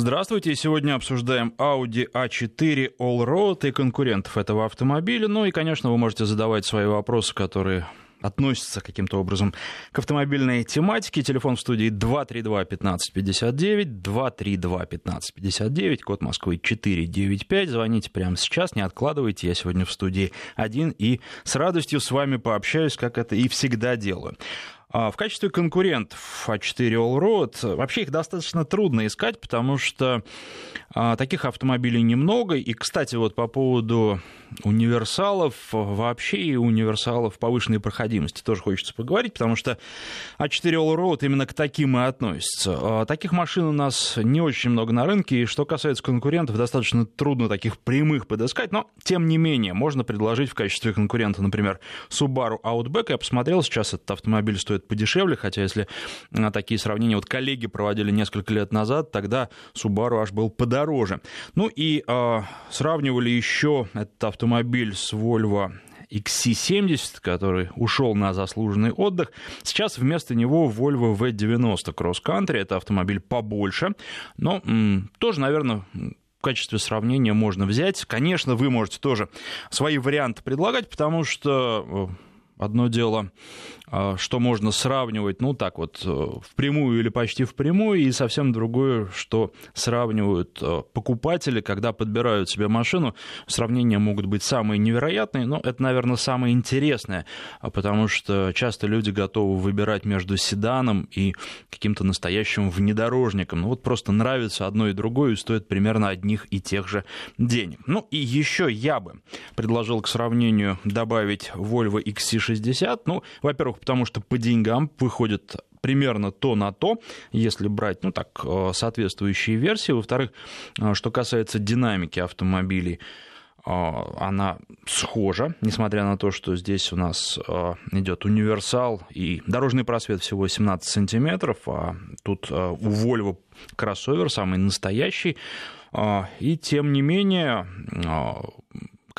Здравствуйте. Сегодня обсуждаем Audi A4 Allroad и конкурентов этого автомобиля. Ну и, конечно, вы можете задавать свои вопросы, которые относятся каким-то образом к автомобильной тематике. Телефон в студии 232-1559, 232-1559, код Москвы 495. Звоните прямо сейчас, не откладывайте. Я сегодня в студии один и с радостью с вами пообщаюсь, как это и всегда делаю. А, в качестве конкурентов А4 Allroad вообще их достаточно трудно искать, потому что а, таких автомобилей немного. И, кстати, вот по поводу универсалов, вообще и универсалов повышенной проходимости тоже хочется поговорить, потому что А4 Allroad именно к таким и относится. А, таких машин у нас не очень много на рынке, и что касается конкурентов, достаточно трудно таких прямых подыскать, но, тем не менее, можно предложить в качестве конкурента, например, Subaru Outback. Я посмотрел, сейчас этот автомобиль стоит стоит подешевле, хотя если а, такие сравнения вот коллеги проводили несколько лет назад, тогда Subaru аж был подороже. Ну и э, сравнивали еще этот автомобиль с Volvo XC70, который ушел на заслуженный отдых. Сейчас вместо него Volvo V90 Cross Country. Это автомобиль побольше, но м, тоже, наверное, в качестве сравнения можно взять. Конечно, вы можете тоже свои варианты предлагать, потому что э, Одно дело, а, что можно сравнивать, ну так вот, э, впрямую или почти впрямую, и совсем другое, что сравнивают э, покупатели, когда подбирают себе машину. Сравнения могут быть самые невероятные, но это, наверное, самое интересное, а потому что часто люди готовы выбирать между седаном и каким-то настоящим внедорожником. Ну вот просто нравится одно и другое, и стоит примерно одних и тех же денег. Ну и еще я бы предложил к сравнению добавить Volvo XC60 60. Ну, во-первых, потому что по деньгам выходит примерно то на то, если брать, ну так, э, соответствующие версии. Во-вторых, э, что касается динамики автомобилей, э, она схожа, несмотря на то, что здесь у нас идет универсал и дорожный просвет всего 17 сантиметров, а тут у Volvo кроссовер самый настоящий. И тем не менее,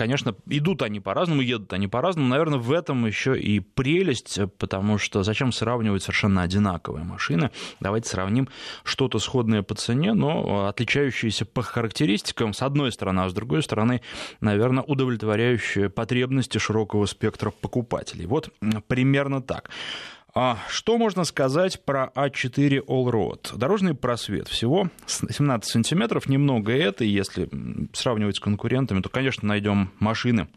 конечно, идут они по-разному, едут они по-разному. Наверное, в этом еще и прелесть, потому что зачем сравнивать совершенно одинаковые машины? Давайте сравним что-то сходное по цене, но отличающееся по характеристикам, с одной стороны, а с другой стороны, наверное, удовлетворяющее потребности широкого спектра покупателей. Вот примерно так. А что можно сказать про А4 Allroad? Дорожный просвет всего 17 сантиметров, немного это, если сравнивать с конкурентами, то, конечно, найдем машины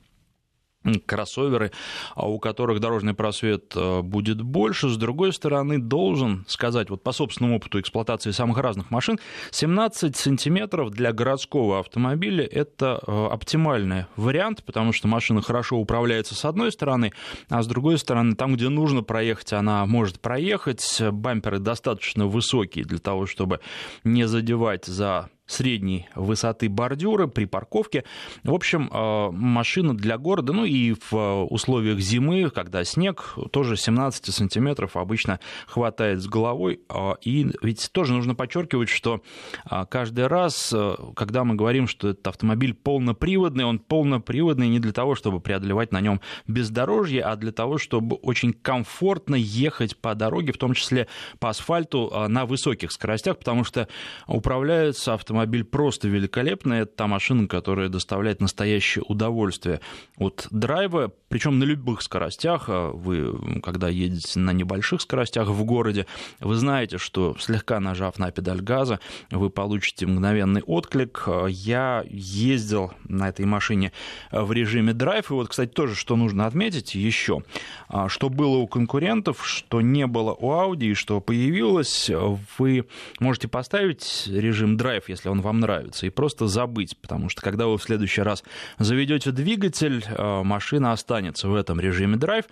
кроссоверы, а у которых дорожный просвет э, будет больше. С другой стороны, должен сказать, вот по собственному опыту эксплуатации самых разных машин, 17 сантиметров для городского автомобиля – это э, оптимальный вариант, потому что машина хорошо управляется с одной стороны, а с другой стороны, там, где нужно проехать, она может проехать. Бамперы достаточно высокие для того, чтобы не задевать за средней высоты бордюры при парковке. В общем, э, машина для города, ну и в условиях зимы, когда снег, тоже 17 сантиметров обычно хватает с головой. Э, и ведь тоже нужно подчеркивать, что э, каждый раз, когда мы говорим, что этот автомобиль полноприводный, он полноприводный не для того, чтобы преодолевать на нем бездорожье, а для того, чтобы очень комфортно ехать по дороге, в том числе по асфальту на высоких скоростях, потому что управляются автомобиль автомобиль просто великолепный. Это та машина, которая доставляет настоящее удовольствие от драйва, причем на любых скоростях. А вы, когда едете на небольших скоростях в городе, вы знаете, что слегка нажав на педаль газа, вы получите мгновенный отклик. Я ездил на этой машине в режиме драйв. И вот, кстати, тоже, что нужно отметить еще, а, что было у конкурентов, что не было у Audi, и что появилось, вы можете поставить режим драйв, если если он вам нравится, и просто забыть, потому что когда вы в следующий раз заведете двигатель, э, машина останется в этом режиме драйв,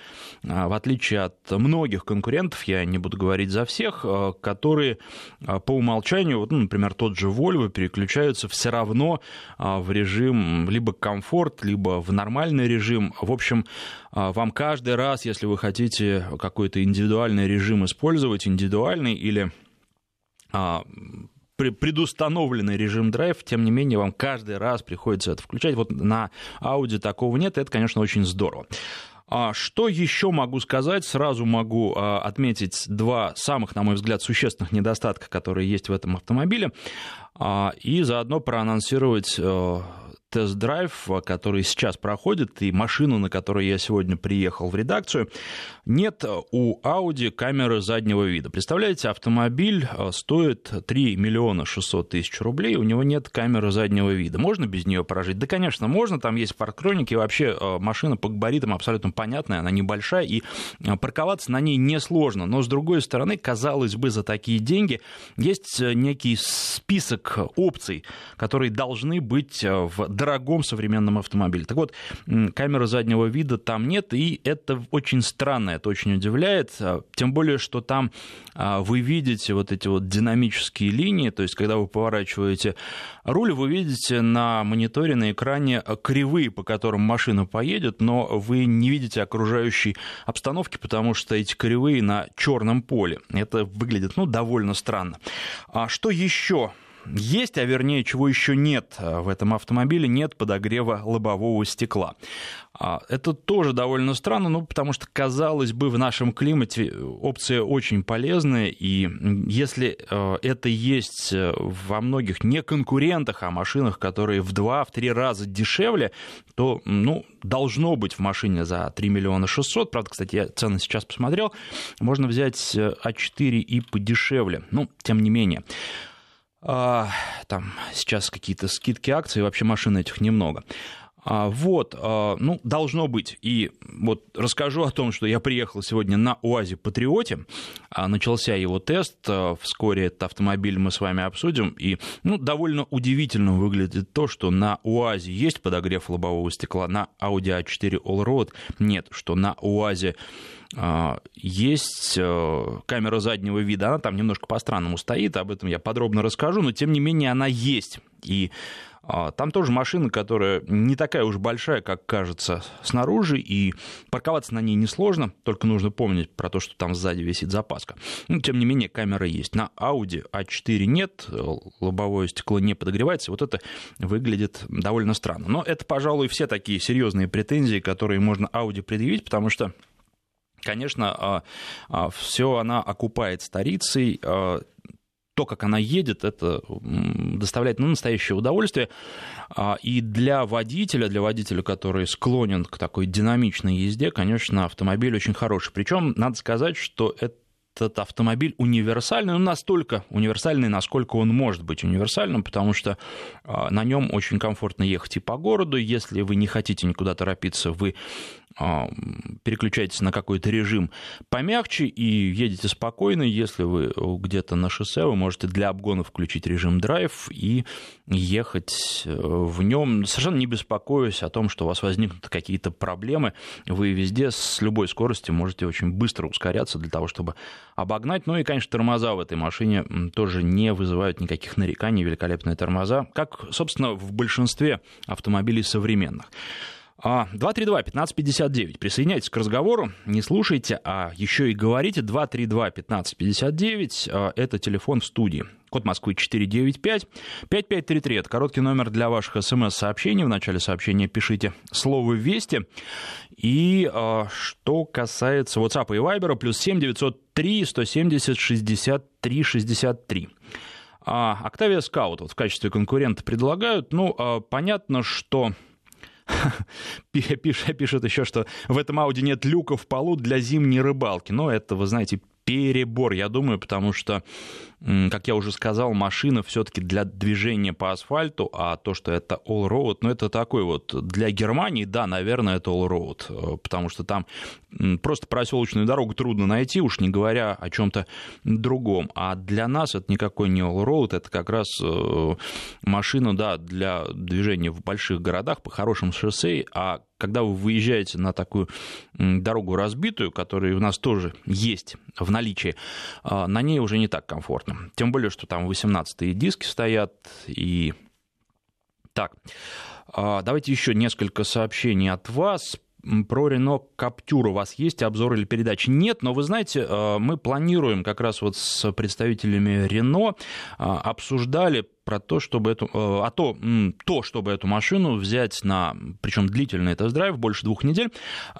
э, в отличие от многих конкурентов, я не буду говорить за всех, э, которые по умолчанию, вот, ну, например, тот же Volvo, переключаются все равно в режим либо комфорт, либо в нормальный режим. В общем, вам каждый раз, если вы хотите какой-то индивидуальный режим использовать, индивидуальный или предустановленный режим драйв, тем не менее, вам каждый раз приходится это включать. Вот на Audi такого нет, это, конечно, очень здорово. А что еще могу сказать? Сразу могу а, отметить два самых, на мой взгляд, существенных недостатка, которые есть в этом автомобиле. и заодно проанонсировать тест-драйв, который сейчас проходит, и машину, на которой я сегодня приехал в редакцию, нет у Audi камеры заднего вида. Представляете, автомобиль э, стоит 3 миллиона 600 тысяч рублей, у него нет камеры заднего вида. Можно без нее прожить? Да, конечно, можно, там есть парктроник, и вообще э, машина по габаритам абсолютно понятная, она небольшая, и э, парковаться на ней несложно. Но, с другой стороны, казалось бы, за такие деньги есть некий список опций, которые должны быть в дорогом современном автомобиле. Так вот, камеры заднего вида там нет, и это очень странно, это очень удивляет, а, тем более, что там а, вы видите вот эти вот динамические линии, то есть когда вы поворачиваете руль, вы видите на мониторе, на экране кривые, по которым машина поедет, но вы не видите окружающей обстановки, потому что эти кривые на черном поле. Это выглядит, ну, довольно странно. А что еще есть, а вернее, чего еще нет э, в этом автомобиле, нет подогрева лобового стекла. А, это тоже довольно странно, ну, потому что, казалось бы, в нашем климате опция очень полезная, и если э, это есть э, во многих не конкурентах, а машинах, которые в 2-3 раза дешевле, то, ну, должно быть в машине за 3 миллиона 600, правда, кстати, я цены сейчас посмотрел, можно взять А4 и подешевле, ну, тем не менее. А, там сейчас какие-то скидки акции, вообще машин этих немного. А, вот, а, ну, должно быть. И вот расскажу о том, что я приехал сегодня на УАЗе Патриоте. Начался его тест. Вскоре этот автомобиль мы с вами обсудим. И, ну, довольно удивительно выглядит то, что на УАЗе есть подогрев лобового стекла, на Audi A4 Allroad нет, что на УАЗе а, есть камера заднего вида, она там немножко по-странному стоит, об этом я подробно расскажу, но тем не менее она есть. И а, там тоже машина, которая не такая уж большая, как кажется снаружи, и парковаться на ней несложно, только нужно помнить про то, что там сзади висит запаска. Но, тем не менее, камера есть. На Audi A4 нет, лобовое стекло не подогревается, вот это выглядит довольно странно. Но это, пожалуй, все такие серьезные претензии, которые можно Audi предъявить, потому что Конечно, а, а, все она окупает старицей, а, то, как она едет, это доставляет ну, настоящее удовольствие. И для водителя, для водителя, который склонен к такой динамичной езде, конечно, автомобиль очень хороший. Причем надо сказать, что это этот автомобиль универсальный, ну, настолько универсальный, насколько он может быть универсальным, потому что на нем очень комфортно ехать и по городу. Если вы не хотите никуда торопиться, вы а, переключаетесь на какой-то режим помягче и едете спокойно. Если вы где-то на шоссе, вы можете для обгона включить режим драйв и ехать э, в нем, совершенно не беспокоясь о том, что у вас возникнут какие-то проблемы. Вы везде с любой скоростью можете очень быстро ускоряться для того, чтобы обогнать. Ну и, конечно, тормоза в этой машине тоже не вызывают никаких нареканий, великолепные тормоза, как, собственно, в большинстве автомобилей современных. 232-1559. А, Присоединяйтесь к разговору, не слушайте, а еще и говорите. 232-1559 а, – это телефон в студии. Код Москвы 495. 5533 – это короткий номер для ваших смс-сообщений. В начале сообщения пишите слово «Вести». И а, что касается WhatsApp и Viber, плюс 7 903 170 63 63. Octavia Scout вот в качестве конкурента предлагают. Ну, понятно, что пишет, еще, что в этом Ауди нет люка в полу для зимней рыбалки. Но это, вы знаете, перебор, я думаю, потому что как я уже сказал, машина все-таки для движения по асфальту, а то, что это all road, ну это такой вот для Германии, да, наверное, это all road, э, потому что там просто проселочную дорогу трудно найти, уж не говоря о чем-то другом. А для нас это никакой не all road, это как раз э, машина, да, для движения в больших городах по хорошим шоссе, а когда вы выезжаете на такую дорогу разбитую, которая у нас тоже есть в наличии, э, на ней уже не так комфортно. Тем более, что там 18-е диски стоят и... Так, а, давайте еще несколько сообщений от вас про Рено Каптюр у вас есть обзор или передачи? Нет, но вы знаете, а, мы планируем как раз вот с представителями Рено, а, обсуждали про то, чтобы эту, а то, то, чтобы эту машину взять на, причем длительный тест-драйв, больше двух недель,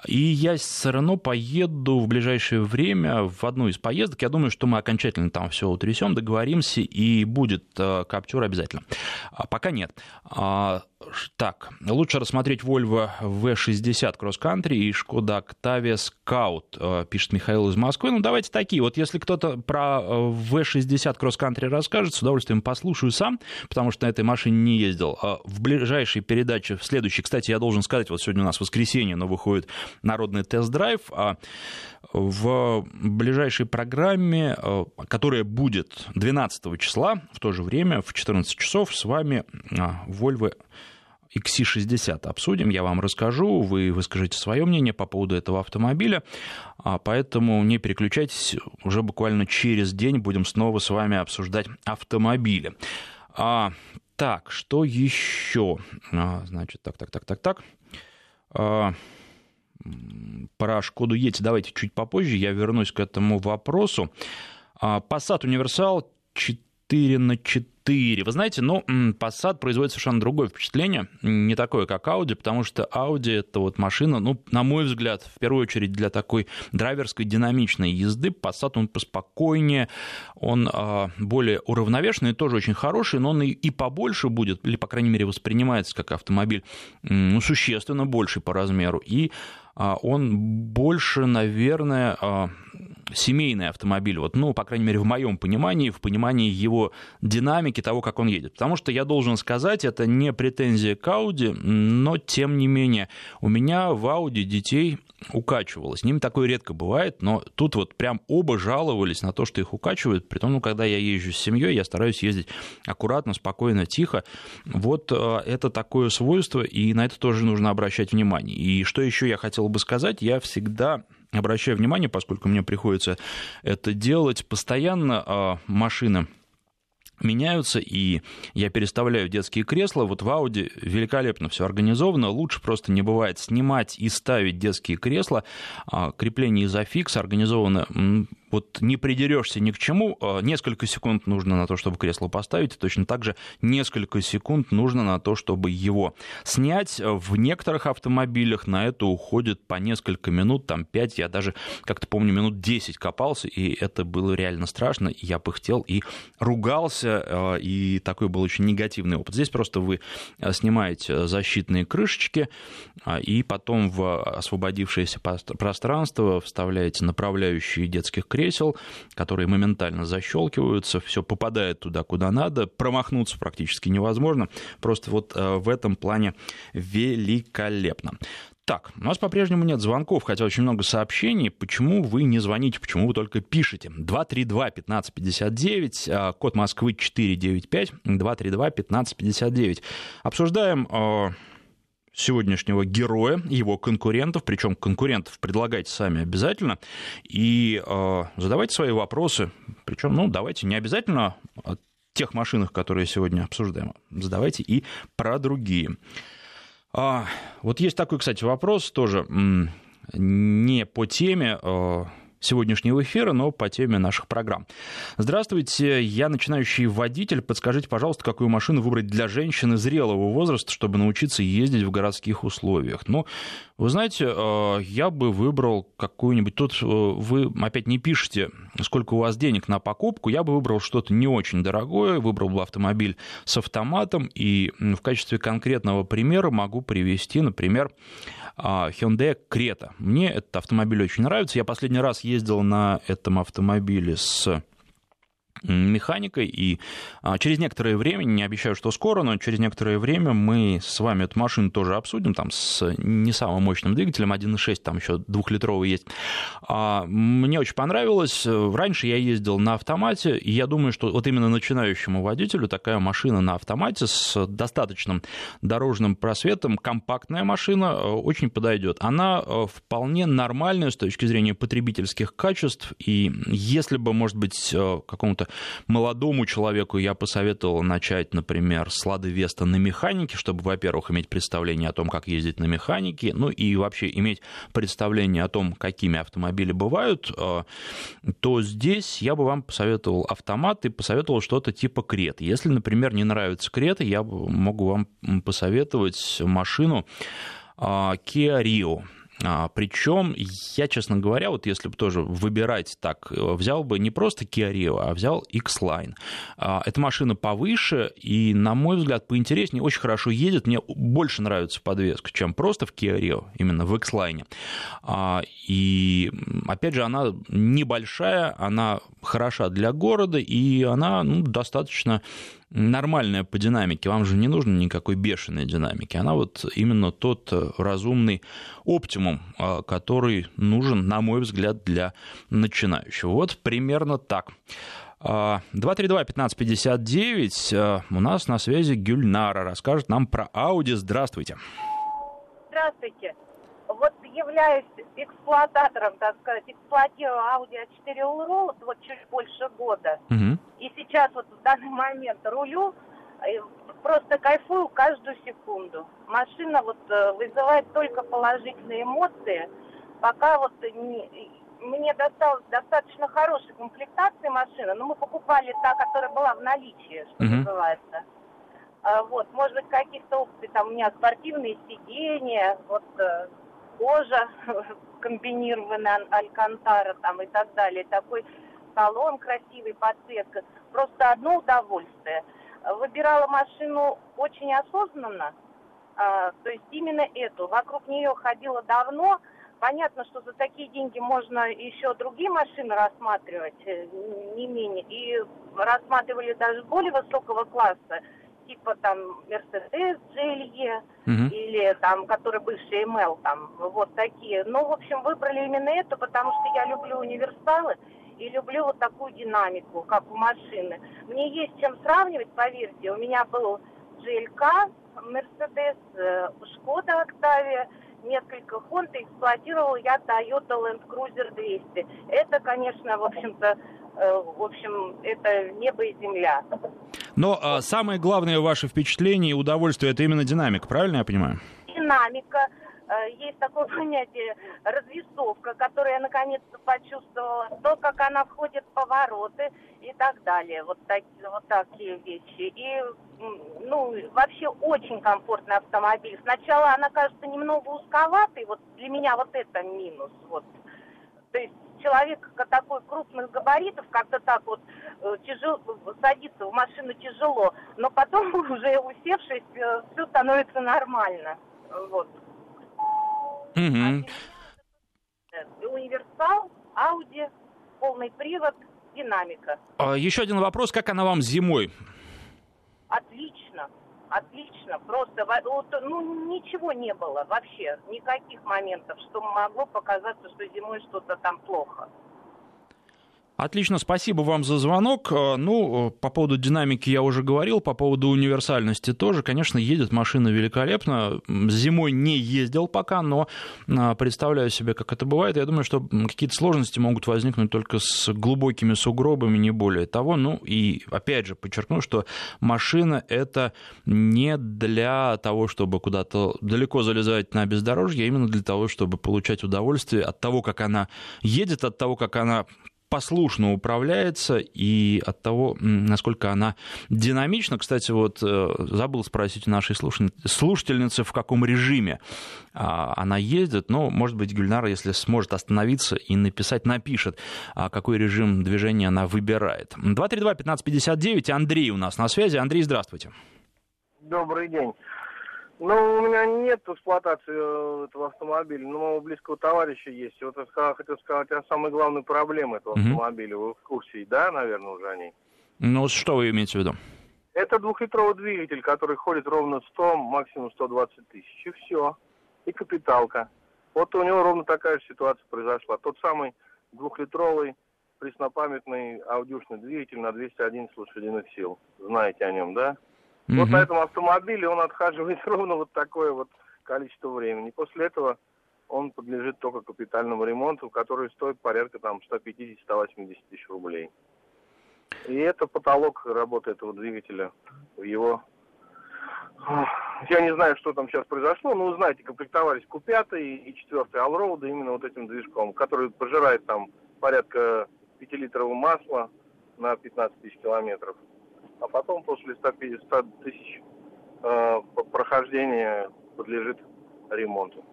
и я все равно поеду в ближайшее время в одну из поездок. Я думаю, что мы окончательно там все утрясем, договоримся, и будет Каптюр обязательно. Пока нет. Так, лучше рассмотреть Volvo V60 Cross Country и Skoda Octavia Scout, пишет Михаил из Москвы. Ну, давайте такие. Вот если кто-то про V60 Cross Country расскажет, с удовольствием послушаю сам, потому что на этой машине не ездил. В ближайшей передаче, в следующей, кстати, я должен сказать, вот сегодня у нас воскресенье, но выходит народный тест-драйв, а в ближайшей программе, которая будет 12 числа, в то же время, в 14 часов, с вами Volvo XC60 обсудим, я вам расскажу, вы выскажите свое мнение по поводу этого автомобиля, а поэтому не переключайтесь, уже буквально через день будем снова с вами обсуждать автомобили. А, так, что еще? А, значит, так, так, так, так, так. А, про Шкоду Ети давайте чуть попозже, я вернусь к этому вопросу. А, Универсал 4 на 4 4. Вы знаете, ну, Passat производит совершенно другое впечатление, не такое, как Audi, потому что Audi — это вот машина, ну, на мой взгляд, в первую очередь для такой драйверской динамичной езды. Passat, он поспокойнее, он э, более уравновешенный, тоже очень хороший, но он и, и побольше будет, или, по крайней мере, воспринимается как автомобиль, ну, существенно больше по размеру, и а, он больше, наверное, а, семейный автомобиль, вот, ну, по крайней мере, в моем понимании, в понимании его динамики, того, как он едет. Потому что я должен сказать, это не претензия к Audi, но, тем не менее, у меня в Audi детей укачивало. С ними такое редко бывает, но тут вот прям оба жаловались на то, что их укачивают. При том, ну, когда я езжу с семьей, я стараюсь ездить аккуратно, спокойно, тихо. Вот э, это такое свойство, и на это тоже нужно обращать внимание. И что еще я хотел бы сказать, я всегда обращаю внимание, поскольку мне приходится это делать, постоянно э, машины меняются, и я переставляю детские кресла. Вот в Audi великолепно все организовано. Лучше просто не бывает снимать и ставить детские кресла. А, крепление изофикс организовано вот не придерешься ни к чему, а, несколько секунд нужно на то, чтобы кресло поставить, и точно так же несколько секунд нужно на то, чтобы его снять. В некоторых автомобилях на это уходит по несколько минут, там 5, я даже как-то помню, минут 10 копался, и это было реально страшно, я пыхтел и ругался, а, и такой был очень негативный опыт. Здесь просто вы а, снимаете защитные крышечки, и потом в освободившееся пространство вставляете направляющие детских кресел, кресел, которые моментально защелкиваются, все попадает туда, куда надо, промахнуться практически невозможно. Просто вот э, в этом плане великолепно. Так, у нас по-прежнему нет звонков, хотя очень много сообщений. Почему вы не звоните, почему вы только пишете? 232-1559, э, код Москвы 495, 232-1559. Обсуждаем э, сегодняшнего героя, его конкурентов, причем конкурентов предлагайте сами обязательно, и э, задавайте свои вопросы, причем, ну, давайте не обязательно о тех машинах, которые сегодня обсуждаем, задавайте и про другие. А, вот есть такой, кстати, вопрос тоже не по теме, э, сегодняшнего эфира, но по теме наших программ. Здравствуйте, я начинающий водитель. Подскажите, пожалуйста, какую машину выбрать для женщины зрелого возраста, чтобы научиться ездить в городских условиях? Ну, вы знаете, э, я бы выбрал какую-нибудь... Тут э, вы опять не пишете, сколько у вас денег на покупку. Я бы выбрал что-то не очень дорогое, выбрал бы автомобиль с автоматом. И в качестве конкретного примера могу привести, например, а, Hyundai Creta. Мне этот автомобиль очень нравится. Я последний раз ездил на этом автомобиле с механикой, и а, через некоторое время, не обещаю, что скоро, но через некоторое время мы с вами эту машину тоже обсудим, там с не самым мощным двигателем, 1.6, там еще двухлитровый есть. А, мне очень понравилось. Раньше я ездил на автомате, и я думаю, что вот именно начинающему водителю такая машина на автомате с достаточным дорожным просветом, компактная машина, очень подойдет. Она вполне нормальная с точки зрения потребительских качеств, и если бы, может быть, какому-то молодому человеку я посоветовал начать, например, с Лады Веста на механике, чтобы, во-первых, иметь представление о том, как ездить на механике, ну и вообще иметь представление о том, какими автомобили бывают, э, то здесь я бы вам посоветовал автомат и посоветовал что-то типа Крет. Если, например, не нравится Крета, я могу вам посоветовать машину а, Kia Rio. А, Причем я, честно говоря, вот если бы тоже выбирать так, взял бы не просто Kia Rio, а взял X-Line. А, эта машина повыше и, на мой взгляд, поинтереснее, очень хорошо едет. Мне больше нравится подвеска, чем просто в Kia Rio, именно в X-Line. И, опять же, она небольшая, она хороша для города, и она ну, достаточно нормальная по динамике, вам же не нужно никакой бешеной динамики. Она вот именно тот э, разумный оптимум, э, который нужен, на мой взгляд, для начинающего. Вот примерно так. 232-1559, э, у нас на связи Гюльнара, расскажет нам про Audi. Здравствуйте. Здравствуйте. Являюсь эксплуататором, так сказать, эксплуатирую Audi A4 Allroad вот чуть больше года. Угу. И сейчас вот в данный момент рулю, э, просто кайфую каждую секунду. Машина вот э, вызывает только положительные эмоции. Пока вот не, мне досталась достаточно хорошей комплектации машины, но мы покупали та, которая была в наличии, что uh-huh. называется. А, вот, может быть, каких-то опций, там у меня спортивные сиденья, вот э, кожа комбинированная, алькантара там и так далее. Такой салон красивый, подсветка. Просто одно удовольствие. Выбирала машину очень осознанно, а, то есть именно эту. Вокруг нее ходила давно. Понятно, что за такие деньги можно еще другие машины рассматривать, э, не менее. И рассматривали даже более высокого класса типа там Mercedes GLE угу. или там, который бывший ML, там, вот такие. Ну, в общем, выбрали именно это, потому что я люблю универсалы и люблю вот такую динамику, как у машины. Мне есть чем сравнивать, поверьте. У меня был GLK, Mercedes, Skoda Octavia, несколько Honda, эксплуатировал я Toyota Land Cruiser 200. Это, конечно, в общем-то, э, в общем, это небо и земля. Но а, самое главное ваше впечатление и удовольствие это именно динамика, правильно я понимаю? Динамика. Э, есть такое понятие развесовка, которую я наконец-то почувствовала, то, как она входит в повороты и так далее. Вот, так, вот такие вещи. И, ну, вообще очень комфортный автомобиль. Сначала она кажется немного узковатой, вот для меня вот это минус. Вот. То есть человек такой крупных габаритов, как-то так вот э, тяжело, садиться в машину тяжело, но потом уже усевшись, э, все становится нормально. Вот. Угу. Универсал, Ауди, полный привод, динамика. А, еще один вопрос, как она вам зимой? Отлично отлично, просто вот, ну ничего не было вообще, никаких моментов, что могло показаться, что зимой что-то там плохо. Отлично, спасибо вам за звонок. Э, ну, э, по поводу динамики я уже говорил, по поводу универсальности тоже. Конечно, едет машина великолепно. Зимой не ездил пока, но э, представляю себе, как это бывает. Я думаю, что какие-то сложности могут возникнуть только с глубокими сугробами, не более того. Ну, и опять же подчеркну, что машина это не для того, чтобы куда-то далеко залезать на бездорожье, а именно для того, чтобы получать удовольствие от того, как она едет, от того, как она послушно управляется и от того, насколько она динамична. Кстати, вот э, забыл спросить у нашей слушательницы, в каком режиме а, она ездит. Но, может быть, Гюльнара, если сможет остановиться и написать, напишет, а, какой режим движения она выбирает. 232-1559, Андрей у нас на связи. Андрей, здравствуйте. Добрый день. Ну, у меня нет эксплуатации э, этого автомобиля, но у моего близкого товарища есть. Вот я хотел сказать о самой главной проблеме этого mm-hmm. автомобиля. Вы в курсе, да, наверное, уже о ней? Ну, что вы имеете в виду? Это двухлитровый двигатель, который ходит ровно 100, максимум 120 тысяч. И все. И капиталка. Вот у него ровно такая же ситуация произошла. Тот самый двухлитровый преснопамятный аудиошный двигатель на 211 лошадиных сил. Знаете о нем, да? Mm-hmm. Вот на этом автомобиле он отхаживает ровно вот такое вот количество времени. После этого он подлежит только капитальному ремонту, который стоит порядка там 150-180 тысяч рублей. И это потолок работы этого двигателя в его... Я не знаю, что там сейчас произошло, но вы знаете, комплектовались Q5 и 4 Allroad именно вот этим движком, который пожирает там порядка 5-литрового масла на 15 тысяч километров. А потом после 100 тысяч э, прохождения подлежит ремонту.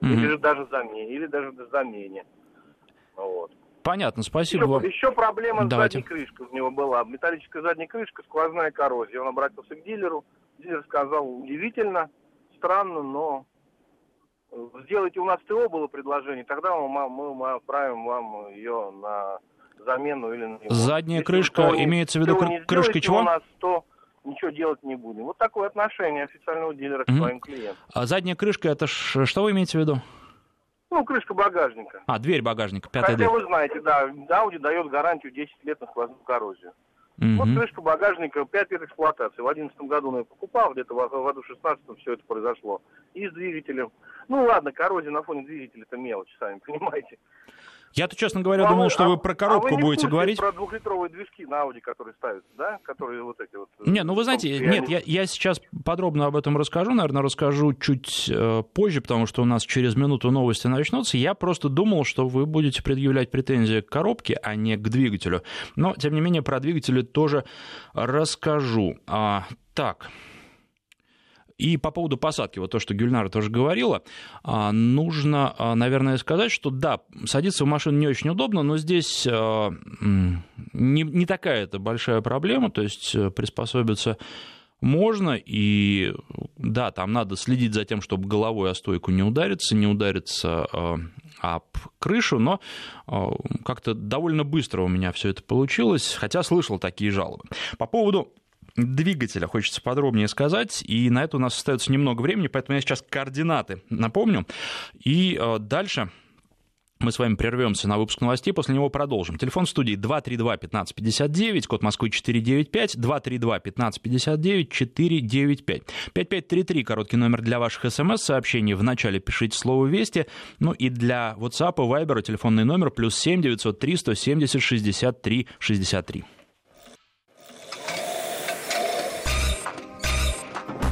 Mm-hmm. Или даже замене, или даже замене. Вот. Понятно, спасибо. Еще, еще проблема Давайте. с задней крышкой у него была. Металлическая задняя крышка, сквозная коррозия. Он обратился к дилеру. Дилер сказал, удивительно, странно, но сделайте у нас ТО было предложение, тогда мы, мы, мы отправим вам ее на замену или на него. Задняя Если крышка, ТО, имеется в виду кр- крышка чего? у нас, то ничего делать не будем. Вот такое отношение официального дилера mm-hmm. к своим клиентам. А задняя крышка, это ш, что вы имеете в виду? Ну, крышка багажника. А, дверь багажника, пятая Хотя дверь. вы знаете, да, Audi дает гарантию 10 лет на сквозную коррозию. Mm-hmm. Вот крышка багажника, 5 лет эксплуатации. В 2011 году он ее покупал, где-то в году 16 все это произошло. И с двигателем. Ну ладно, коррозия на фоне двигателя это мелочь, сами понимаете. Я-то, честно говоря, а думал, вы, что вы про коробку а вы будете говорить. про двухлитровые движки на Audi, которые ставятся, да? Которые вот эти вот... Э, не, ну вы знаете, нет, я, я сейчас подробно об этом расскажу, наверное, расскажу чуть э, позже, потому что у нас через минуту новости начнутся. Я просто думал, что вы будете предъявлять претензии к коробке, а не к двигателю. Но, тем не менее, про двигатели тоже расскажу. А, так, и по поводу посадки, вот то, что Гюльнара тоже говорила, а, нужно, а, наверное, сказать, что да, садиться в машину не очень удобно, но здесь а, не, не такая это большая проблема, то есть э, приспособиться можно, и да, там надо следить за тем, чтобы головой о стойку не удариться, не удариться об крышу, но как-то довольно быстро у меня все это получилось, хотя слышал такие жалобы. По поводу двигателя хочется подробнее сказать, и на это у нас остается немного времени, поэтому я сейчас координаты напомню, и э, дальше мы с вами прервемся на выпуск новостей, после него продолжим. Телефон студии 232-1559, код Москвы 495, 232-1559, 495. 5533, короткий номер для ваших смс-сообщений. В начале пишите слово «Вести». Ну и для WhatsApp и Viber телефонный номер плюс 7 903 170 63 63.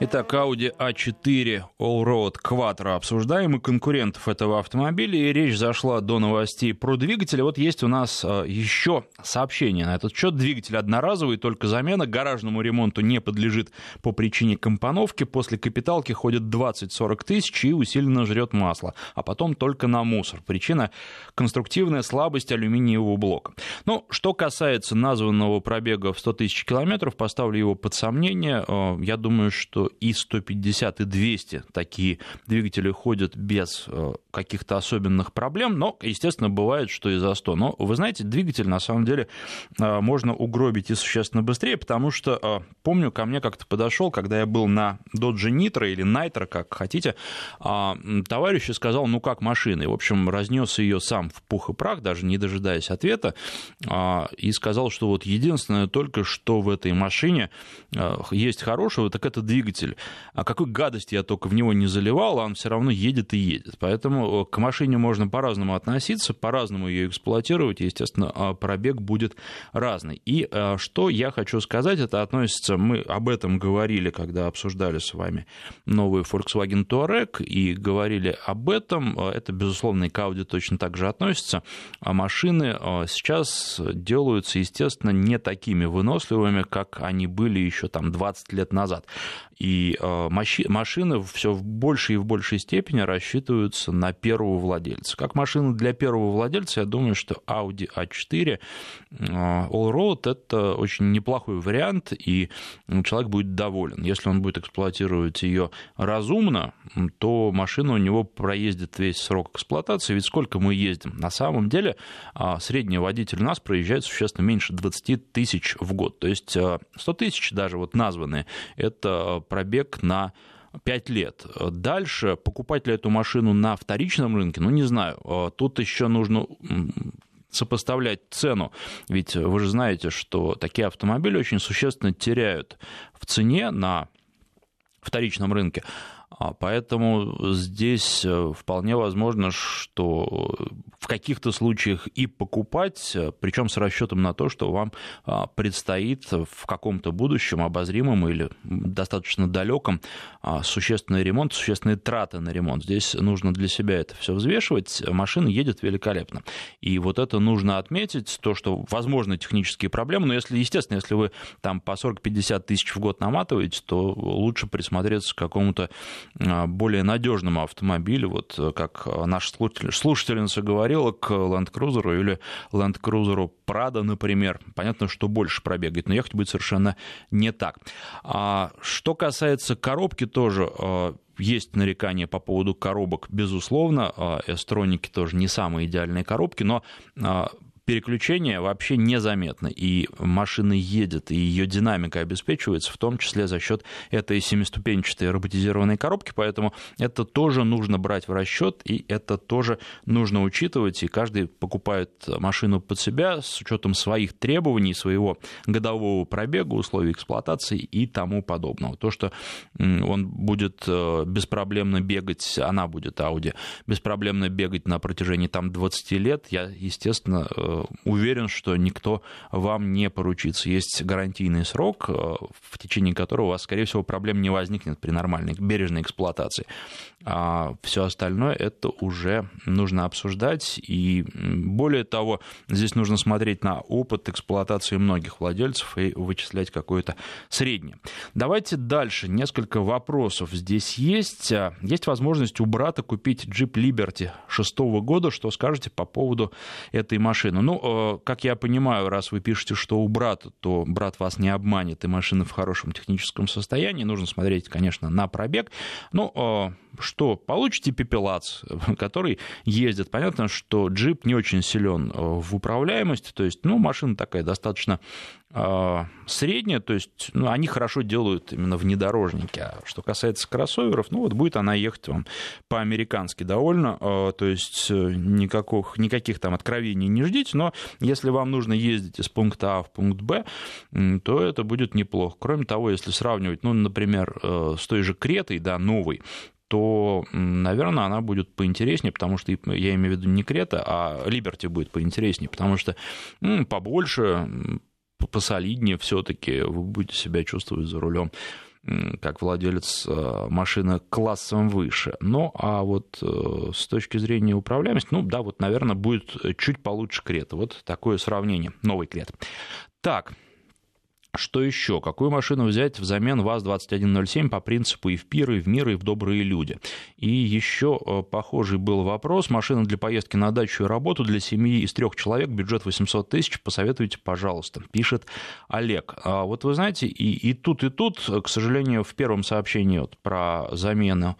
Итак, Audi A4 Allroad Quattro обсуждаем и конкурентов этого автомобиля, и речь зашла до новостей про двигатель. Вот есть у нас а, еще сообщение на этот счет. Двигатель одноразовый, только замена, гаражному ремонту не подлежит по причине компоновки. После капиталки ходит 20-40 тысяч и усиленно жрет масло, а потом только на мусор. Причина – конструктивная слабость алюминиевого блока. Ну, что касается названного пробега в 100 тысяч километров, поставлю его под сомнение. А, я думаю, что и 150, и 200 такие двигатели ходят без э, каких-то особенных проблем, но, естественно, бывает, что и за 100. Но, вы знаете, двигатель, на самом деле, э, можно угробить и существенно быстрее, потому что, э, помню, ко мне как-то подошел, когда я был на Dodge Nitro или Nitro, как хотите, товарищ сказал, ну как машина, и, в общем, разнес ее сам в пух и прах, даже не дожидаясь ответа, и сказал, что вот единственное только, что в этой машине есть хорошего, так это двигатель двигатель, а какой гадости я только в него не заливал, а он все равно едет и едет. Поэтому э, к машине можно по-разному относиться, по-разному ее эксплуатировать, естественно, а, пробег будет разный. И э, что я хочу сказать, это относится, мы об этом говорили, когда обсуждали с вами новый Volkswagen Touareg, и говорили об этом, э, это, безусловно, и к Audi точно так же относится, а машины сейчас делаются, естественно, не такими выносливыми, как они были еще там 20 лет назад. И э, машины все в большей и в большей степени рассчитываются на первого владельца. Как машина для первого владельца, я думаю, что Audi A4 э, Allroad – это очень неплохой вариант, и человек будет доволен. Если он будет эксплуатировать ее разумно, то машина у него проездит весь срок эксплуатации. Ведь сколько мы ездим? На самом деле а, средний водитель у нас проезжает существенно меньше 20 тысяч в год. То есть 100 э, тысяч даже вот названные – это пробег на 5 лет. Дальше покупать ли эту машину на вторичном рынке, ну не знаю. Тут еще нужно сопоставлять цену. Ведь вы же знаете, что такие автомобили очень существенно теряют в цене на вторичном рынке. А, поэтому здесь э, вполне возможно, что в каких-то случаях и покупать, э, причем с расчетом на то, что вам а, предстоит в каком-то будущем обозримом или достаточно далеком а, существенный ремонт, существенные траты на ремонт. Здесь нужно для себя это все взвешивать. Машина едет великолепно. И вот это нужно отметить, то, что возможны технические проблемы, но если, естественно, если вы там по 40-50 тысяч в год наматываете, то лучше присмотреться к какому-то более надежному автомобилю, вот э, как наш слушатель, слушательница говорила, к Land Cruiser или Land Cruiser Prado, например. Понятно, что больше пробегает, но ехать будет совершенно не так. А что касается коробки тоже, э, есть нарекания по поводу коробок, безусловно. Эстроники тоже не самые идеальные коробки, но переключение вообще незаметно, и машина едет, и ее динамика обеспечивается, в том числе за счет этой семиступенчатой роботизированной коробки, поэтому это тоже нужно брать в расчет, и это тоже нужно учитывать, и каждый покупает машину под себя с учетом своих требований, своего годового пробега, условий эксплуатации и тому подобного. То, что он будет э, беспроблемно бегать, она будет Audi, беспроблемно бегать на протяжении там 20 лет, я, естественно, э, уверен, что никто вам не поручится. Есть гарантийный срок, э, в течение которого у вас, скорее всего, проблем не возникнет при нормальной бережной эксплуатации. А все остальное это уже нужно обсуждать. И более того, здесь нужно смотреть на опыт эксплуатации многих владельцев и вычислять какое-то среднее. Давайте дальше. Несколько вопросов здесь есть. Есть возможность у брата купить Jeep Liberty шестого года. Что скажете по поводу этой машины? Ну, э, как я понимаю, раз вы пишете, что у брата, то брат вас не обманет, и машина в хорошем техническом состоянии. Нужно смотреть, конечно, на пробег. Ну, э, что, получите пепелац, который ездит. Понятно, что джип не очень силен э, в управляемости, то есть, ну, машина такая достаточно средняя, то есть, ну, они хорошо делают именно внедорожники. А что касается кроссоверов, ну, вот будет она ехать вам по-американски довольно, э, то есть, никаких, никаких там откровений не ждите, но если вам нужно ездить из пункта А в пункт Б, то это будет неплохо. Кроме того, если сравнивать, ну, например, э, с той же Кретой, да, новой, то, наверное, она будет поинтереснее, потому что я имею в виду не Крета, а Либерти будет поинтереснее, потому что ну, побольше, посолиднее все-таки вы будете себя чувствовать за рулем как владелец э, машины классом выше. Ну, а вот э, с точки зрения управляемости, ну, да, вот, наверное, будет чуть получше Крета. Вот такое сравнение. Новый Крет. Так, что еще? Какую машину взять взамен ВАЗ-2107 по принципу и в пиры, и в мир, и в добрые люди? И еще э, похожий был вопрос. Машина для поездки на дачу и работу для семьи из трех человек, бюджет 800 тысяч, посоветуйте, пожалуйста, пишет Олег. А вот вы знаете, и, и тут, и тут, к сожалению, в первом сообщении вот про замену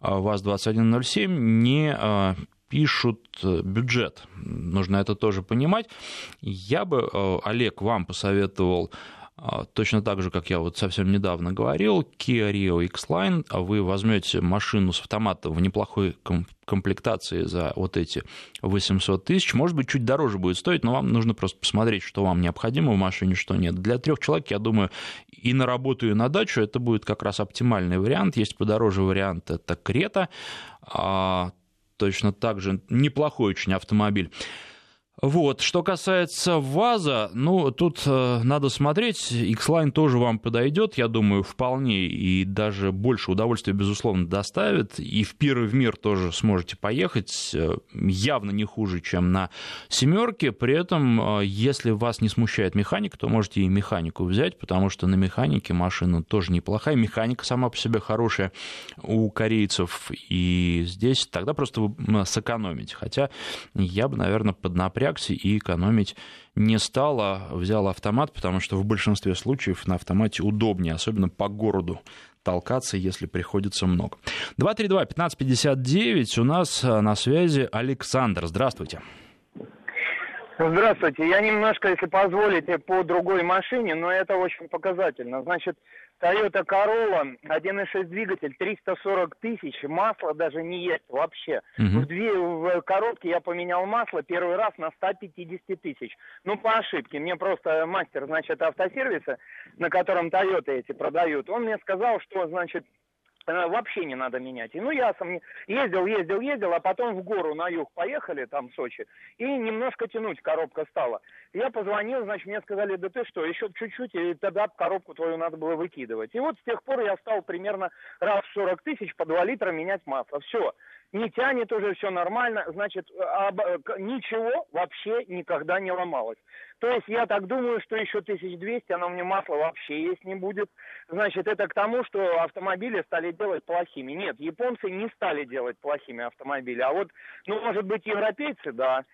э, ВАЗ-2107 не э, пишут бюджет. Нужно это тоже понимать. Я бы, Олег, вам посоветовал точно так же, как я вот совсем недавно говорил, Kia Rio X-Line, а вы возьмете машину с автоматом в неплохой комплектации за вот эти 800 тысяч, может быть, чуть дороже будет стоить, но вам нужно просто посмотреть, что вам необходимо в машине, что нет. Для трех человек, я думаю, и на работу, и на дачу это будет как раз оптимальный вариант. Есть подороже вариант, это Крета, а, точно так же неплохой очень автомобиль. Вот. Что касается ВАЗа, ну, тут э, надо смотреть. X-Line тоже вам подойдет, я думаю, вполне, и даже больше удовольствия, безусловно, доставит. И в пир в мир тоже сможете поехать, э, явно не хуже, чем на семерке. При этом, э, если вас не смущает механика, то можете и механику взять, потому что на механике машина тоже неплохая. Механика сама по себе хорошая у корейцев, и здесь тогда просто вы сэкономите. Хотя я бы, наверное, поднапряг напрягся и экономить не стал, а взял автомат, потому что в большинстве случаев на автомате удобнее, особенно по городу толкаться, если приходится много. 232-1559, у нас э, на связи Александр. Здравствуйте. Здравствуйте. Я немножко, если позволите, по другой машине, но это очень показательно. Значит, Toyota Corolla, 1.6 двигатель, 340 тысяч, масло даже не есть вообще. Угу. В две в коробке я поменял масло первый раз на 150 тысяч. Ну, по ошибке. Мне просто мастер, значит, автосервиса, на котором Toyota эти продают, он мне сказал, что, значит, вообще не надо менять. И ну я сам ездил, ездил, ездил, а потом в гору на юг поехали, там в Сочи, и немножко тянуть коробка стала. Я позвонил, значит, мне сказали, да ты что, еще чуть-чуть, и тогда коробку твою надо было выкидывать. И вот с тех пор я стал примерно раз в 40 тысяч по 2 литра менять масло. Все не тянет уже, все нормально, значит, об, ничего вообще никогда не ломалось. То есть я так думаю, что еще 1200, оно мне масло вообще есть не будет. Значит, это к тому, что автомобили стали делать плохими. Нет, японцы не стали делать плохими автомобили, а вот, ну, может быть, европейцы, да,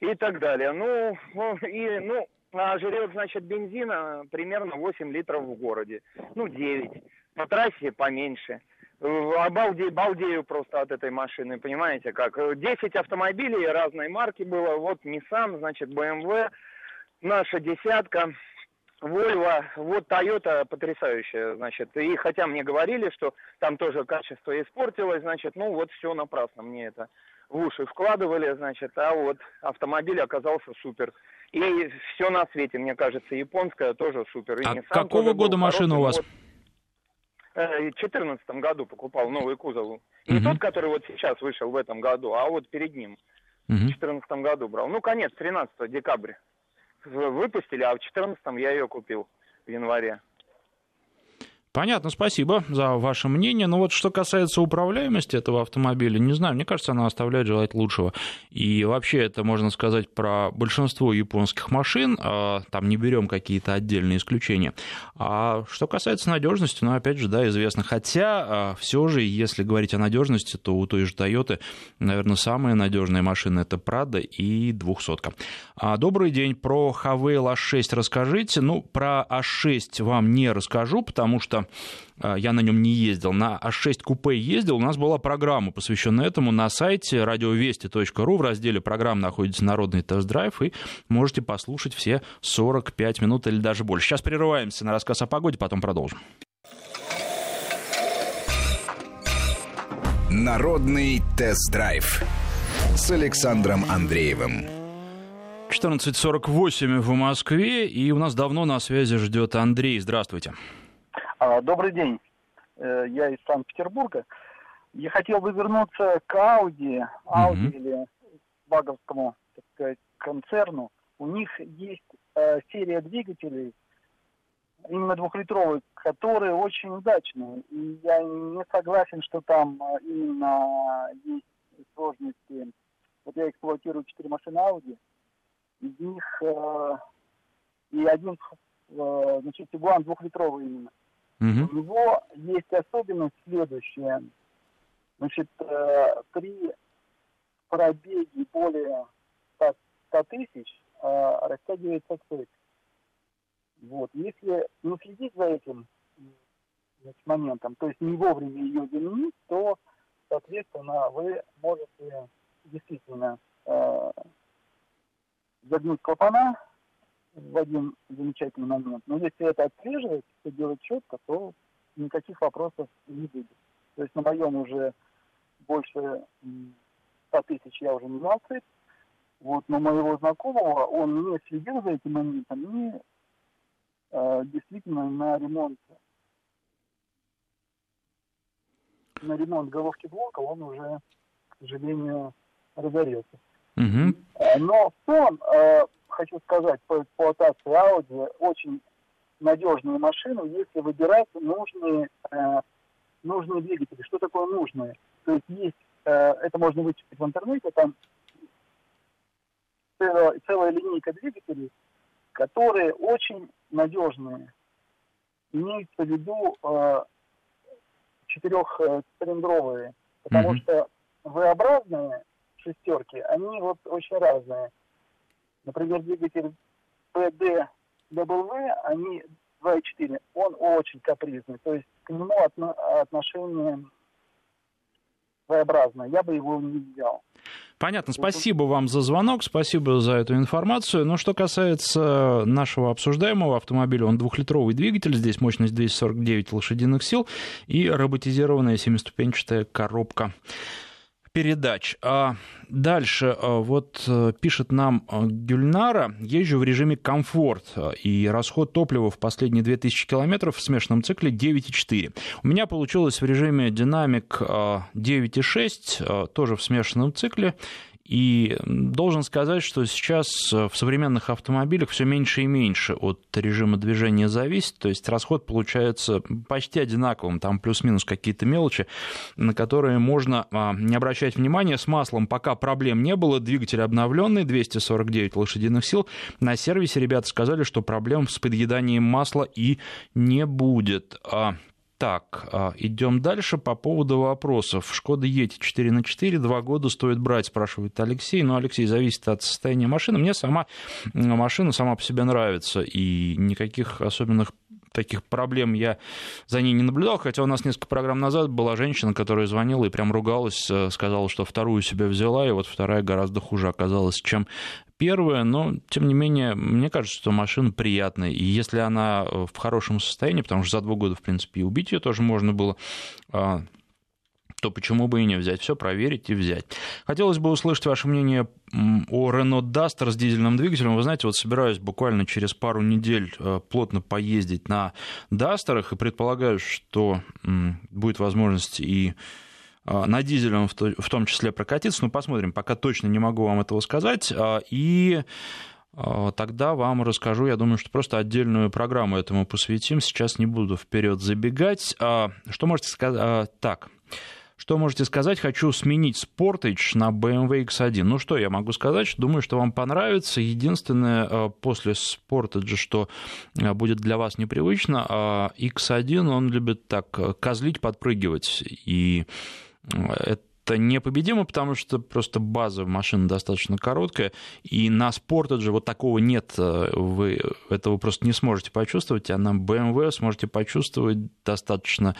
и так далее. Ну, ну и, ну, а жрет, значит, бензина примерно 8 литров в городе. Ну, 9. По трассе поменьше. Обалде, балдею просто от этой машины, понимаете как? 10 автомобилей разной марки было, вот Nissan, значит, BMW, наша десятка, Volvo, вот Toyota потрясающая, значит. И хотя мне говорили, что там тоже качество испортилось, значит, ну вот все напрасно мне это в уши вкладывали, значит, а вот автомобиль оказался супер. И все на свете, мне кажется, японская тоже супер. И а Nissan какого года машина у вас? Вот. Э, в 2014 году покупал новый кузов. Не угу. тот, который вот сейчас вышел в этом году, а вот перед ним. Угу. В 2014 году брал. Ну, конец, 13 декабря. Выпустили, а в 2014 я ее купил в январе. Понятно, спасибо за ваше мнение. Но вот что касается управляемости этого автомобиля, не знаю, мне кажется, она оставляет желать лучшего. И вообще это можно сказать про большинство японских машин, а, там не берем какие-то отдельные исключения. А что касается надежности, ну, опять же, да, известно. Хотя, а, все же, если говорить о надежности, то у той же Toyota, наверное, самая надежная машина это Prado и 200. А, добрый день, про Havail A6 расскажите. Ну, про A6 вам не расскажу, потому что а, я на нем не ездил. На А6 купе ездил, у нас была программа, посвященная этому на сайте радиовести.ру. В разделе программ находится народный тест-драйв, и можете послушать все 45 минут или даже больше. Сейчас прерываемся на рассказ о погоде, потом продолжим. Народный тест-драйв с Александром Андреевым. 14.48 в Москве, и у нас давно на связи ждет Андрей. Здравствуйте. А, добрый день. Э, я из Санкт-Петербурга. Я хотел бы вернуться к Audi, Audi mm-hmm. или баговскому, так сказать, концерну. У них есть э, серия двигателей, именно двухлитровых, которые очень удачные. И я не согласен, что там э, именно есть сложности. Вот я эксплуатирую четыре машины Audi. Из них э, и один, э, значит, Тигуан двухлитровый именно. Угу. У него есть особенность следующая. Значит, э, при пробеге более 100, 100 тысяч э, растягивается цепь. Вот. Если не следить за этим значит, моментом, то есть не вовремя ее заменить, то, соответственно, вы можете действительно э, загнуть клапана, в один замечательный момент. Но если это отслеживать, все делать четко, то никаких вопросов не будет. То есть на моем уже больше 100 тысяч я уже менял цепь. Вот, но моего знакомого, он не следил за этим моментом и э, действительно на ремонт на ремонт головки блока он уже, к сожалению, разорился. Угу. Но в целом, э, хочу сказать, по эксплуатации Audi очень надежные машины, если выбирать нужные, э, нужные двигатели. Что такое нужные? То есть есть, э, это можно вычислить в интернете, там целая, целая линейка двигателей, которые очень надежные. Имеется в виду э, четырехцилиндровые, потому mm-hmm. что V-образные шестерки, они вот очень разные. Например, двигатель PDW, они 2.4, он очень капризный. То есть к нему отношение своеобразное. Я бы его не взял. Понятно. Спасибо вам за звонок, спасибо за эту информацию. Но что касается нашего обсуждаемого автомобиля, он двухлитровый двигатель, здесь мощность 249 лошадиных сил и роботизированная семиступенчатая коробка передач. А дальше а, вот э, пишет нам а, Гюльнара, езжу в режиме комфорт, а, и расход топлива в последние 2000 километров в смешанном цикле 9,4. У меня получилось в режиме динамик 9,6, тоже в смешанном цикле, и должен сказать, что сейчас э, в современных автомобилях все меньше и меньше от режима движения зависит, то есть расход получается почти одинаковым, там плюс-минус какие-то мелочи, на которые можно а, не обращать внимания. С маслом пока проблем не было, двигатель обновленный, 249 лошадиных сил. На сервисе ребята сказали, что проблем с подъеданием масла и не будет. Так, а, идем дальше по поводу вопросов. Шкода Ети 4 на 4, два года стоит брать, спрашивает Алексей. Но, Алексей, зависит от состояния машины. Мне сама машина сама по себе нравится, и никаких особенных таких проблем я за ней не наблюдал, хотя у нас несколько программ назад была женщина, которая звонила и прям ругалась, э, сказала, что вторую себе взяла, и вот вторая гораздо хуже оказалась, чем первая, но, тем не менее, мне кажется, что машина приятная, и если она э, в хорошем состоянии, потому что за два года, в принципе, и убить ее тоже можно было, а, то почему бы и не взять? Все проверить и взять. Хотелось бы услышать ваше мнение о Renault Duster с дизельным двигателем. Вы знаете, вот собираюсь буквально через пару недель э, плотно поездить на Дастерах и предполагаю, что будет возможность и э, на дизельном в том числе прокатиться. Но посмотрим, пока точно не могу вам этого сказать. А, и э, тогда вам расскажу, я думаю, что просто отдельную программу этому посвятим. Сейчас не буду вперед забегать. А, что можете сказать? Так, что можете сказать? Хочу сменить Sportage на BMW X1. Ну что я могу сказать? Думаю, что вам понравится. Единственное, э, после Sportage, что э, будет для вас непривычно, X1, он любит так э, козлить, подпрыгивать. И это это непобедимо, потому что просто база машины достаточно короткая, и на Sportage вот такого нет, вы этого просто не сможете почувствовать, а на BMW сможете почувствовать достаточно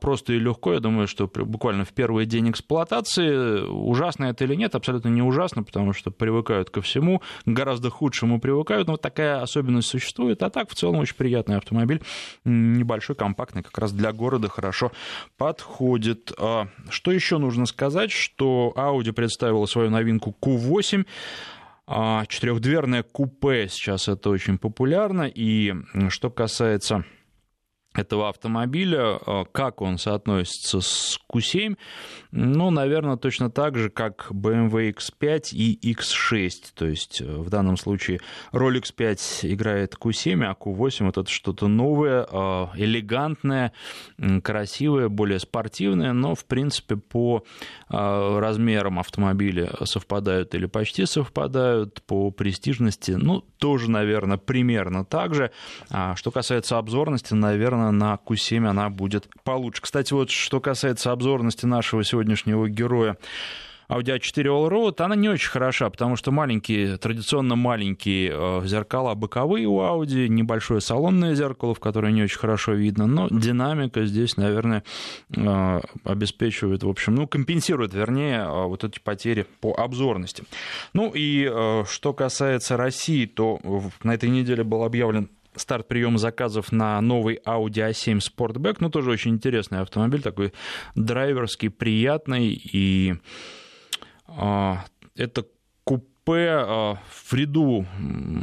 просто и легко. Я думаю, что буквально в первый день эксплуатации, ужасно это или нет, абсолютно не ужасно, потому что привыкают ко всему, гораздо худшему привыкают, но вот такая особенность существует. А так, в целом, очень приятный автомобиль, небольшой, компактный, как раз для города хорошо подходит. А что еще нужно сказать, что Audi представила свою новинку Q8, а четырехдверное купе сейчас это очень популярно. И что касается этого автомобиля, э, как он соотносится с Q7, ну, наверное, точно так же, как BMW X5 и X6, то есть э, в данном случае роль X5 играет Q7, а Q8 вот это что-то новое, э, элегантное, красивое, более спортивное, но, в принципе, по размерам автомобиля совпадают или почти совпадают, по престижности, ну, тоже, наверное, примерно так же. А что касается обзорности, наверное, на Q7 она будет получше. Кстати, вот что касается обзорности нашего сегодняшнего героя, Audi A4 Allroad, она не очень хороша, потому что маленькие, традиционно маленькие э, зеркала боковые у Audi, небольшое салонное зеркало, в которое не очень хорошо видно, но динамика здесь, наверное, э, обеспечивает, в общем, ну, компенсирует, вернее, э, вот эти потери по обзорности. Ну и что касается России, то на этой неделе был объявлен старт приема заказов на новый Audi A7 Sportback. Ну, тоже очень интересный автомобиль, такой драйверский, приятный. И а, это купе а, в ряду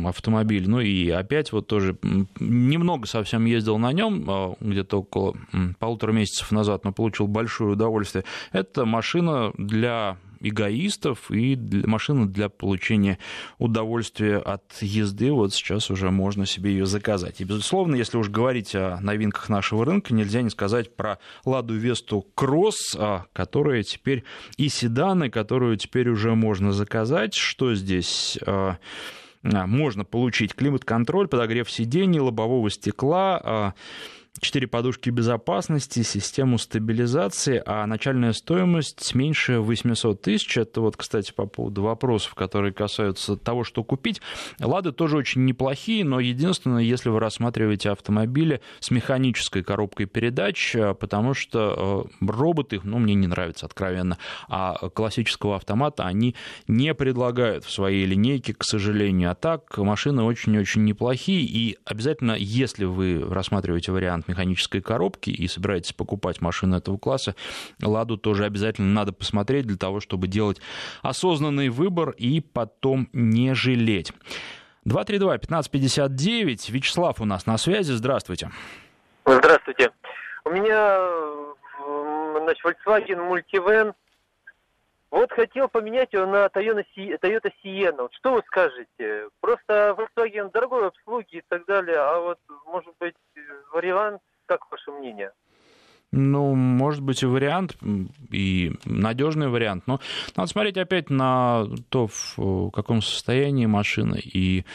автомобиль. Ну и опять вот тоже немного совсем ездил на нем, а, где-то около полутора месяцев назад, но получил большое удовольствие. Это машина для эгоистов и машина для получения удовольствия от езды. Вот сейчас уже можно себе ее заказать. И, безусловно, если уж говорить о новинках нашего рынка, нельзя не сказать про Ладу Весту Кросс, а, которая теперь и седаны, которую теперь уже можно заказать. Что здесь? А, а, можно получить климат-контроль, подогрев сидений, лобового стекла, четыре подушки безопасности, систему стабилизации, а начальная стоимость меньше 800 тысяч. Это вот, кстати, по поводу вопросов, которые касаются того, что купить. Лады тоже очень неплохие, но единственное, если вы рассматриваете автомобили с механической коробкой передач, потому что э, роботы, ну, мне не нравятся откровенно, а классического автомата они не предлагают в своей линейке, к сожалению. А так, машины очень-очень неплохие, и обязательно, если вы рассматриваете вариант вариант механической коробки и собираетесь покупать машину этого класса, «Ладу» тоже обязательно надо посмотреть для того, чтобы делать осознанный выбор и потом не жалеть. 232-1559. Вячеслав у нас на связи. Здравствуйте. Здравствуйте. У меня значит, Volkswagen Multivan. Вот хотел поменять его на Toyota, Toyota Sienna. Что вы скажете? Просто Volkswagen дорогой обслуги и так далее, а вот, может быть, вариант, как ваше мнение? Ну, может быть, и вариант, и надежный вариант. Но надо смотреть опять на то, в каком состоянии машина и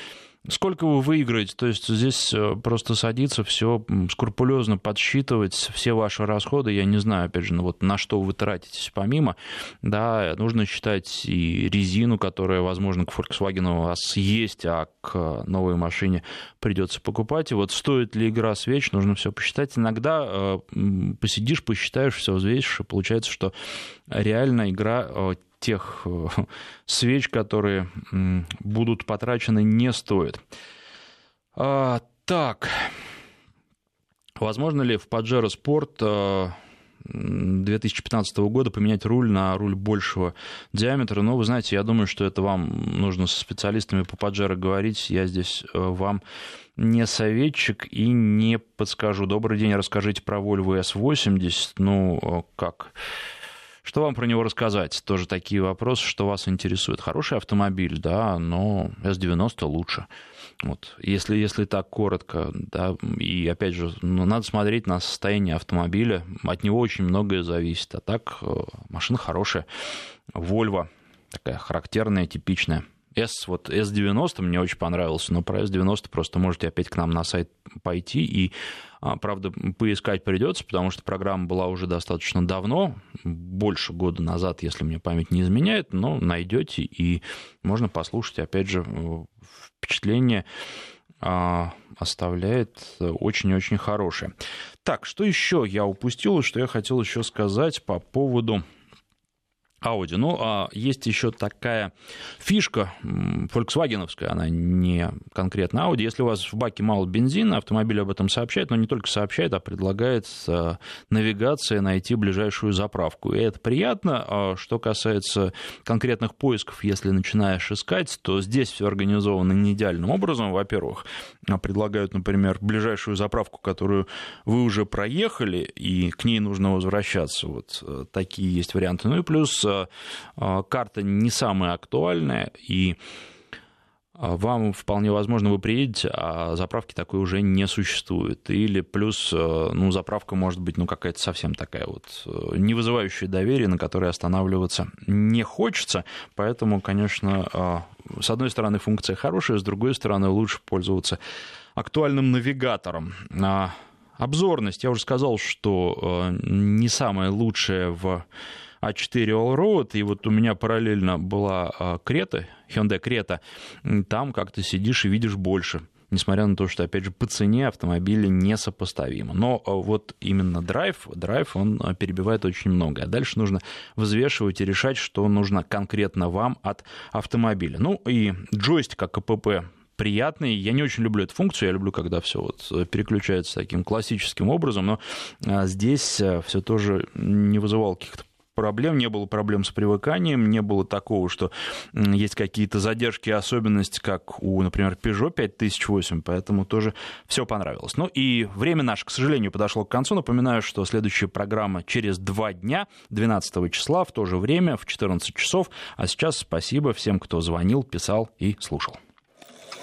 Сколько вы выиграете? То есть здесь э, просто садиться, все скрупулезно подсчитывать, все ваши расходы. Я не знаю, опять же, ну вот на что вы тратитесь помимо. Да, нужно считать и резину, которая, возможно, к Volkswagen у вас есть, а к новой машине придется покупать. И вот стоит ли игра свеч, нужно все посчитать. Иногда э, посидишь, посчитаешь, все взвесишь, и получается, что реально игра э, тех э, свеч, которые будут потрачены, не стоит. А, так, возможно ли в Pajero Sport 2015 э, года поменять руль на руль большего диаметра. Но вы знаете, я думаю, что это вам нужно со специалистами по Pajero говорить. Я здесь э, вам не советчик и не подскажу. Добрый день, расскажите про Volvo S80. Ну, как? Что вам про него рассказать? Тоже такие вопросы, что вас интересует. Хороший автомобиль, да, но S90 лучше. Вот. Если, если так коротко, да, и опять же, ну, надо смотреть на состояние автомобиля, от него очень многое зависит. А так, э, машина хорошая. Volvo, такая характерная, типичная. S, вот S90 мне очень понравился, но про S90 просто можете опять к нам на сайт пойти и, а, правда, поискать придется, потому что программа была уже достаточно давно, больше года назад, если мне память не изменяет, но найдете и можно послушать, опять же, впечатление а, оставляет очень-очень хорошее. Так, что еще я упустил, что я хотел еще сказать по поводу Audi. Ну, а есть еще такая фишка фольксвагеновская, она не конкретно Audi. Если у вас в баке мало бензина, автомобиль об этом сообщает, но не только сообщает, а предлагает с навигацией найти ближайшую заправку. И это приятно. А что касается конкретных поисков, если начинаешь искать, то здесь все организовано не идеальным образом. Во-первых, предлагают, например, ближайшую заправку, которую вы уже проехали, и к ней нужно возвращаться. Вот э, такие есть варианты. Ну и плюс а, карта не самая актуальная, и а, вам вполне возможно, вы приедете, а заправки такой уже не существует. Или плюс, э, ну, заправка может быть, ну, какая-то совсем такая вот э, не вызывающая доверие, на которой останавливаться не хочется. Поэтому, конечно, а, с одной стороны, функция хорошая, с другой стороны, лучше пользоваться актуальным навигатором. Обзорность, я уже сказал, что э, не самая лучшая в а4 Allroad, и вот у меня параллельно была а, Крета, Hyundai Крета, там как то сидишь и видишь больше несмотря на то, что, опять же, по цене автомобили несопоставимо. Но а, вот именно драйв, драйв, он а, перебивает очень много. А дальше нужно взвешивать и решать, что нужно конкретно вам от автомобиля. Ну и джойстик КПП приятный. Я не очень люблю эту функцию, я люблю, когда все вот переключается таким классическим образом, но здесь все тоже не вызывало каких-то проблем, не было проблем с привыканием, не было такого, что есть какие-то задержки и особенности, как у, например, Peugeot 5008, поэтому тоже все понравилось. Ну и время наше, к сожалению, подошло к концу. Напоминаю, что следующая программа через два дня, 12 числа, в то же время, в 14 часов. А сейчас спасибо всем, кто звонил, писал и слушал.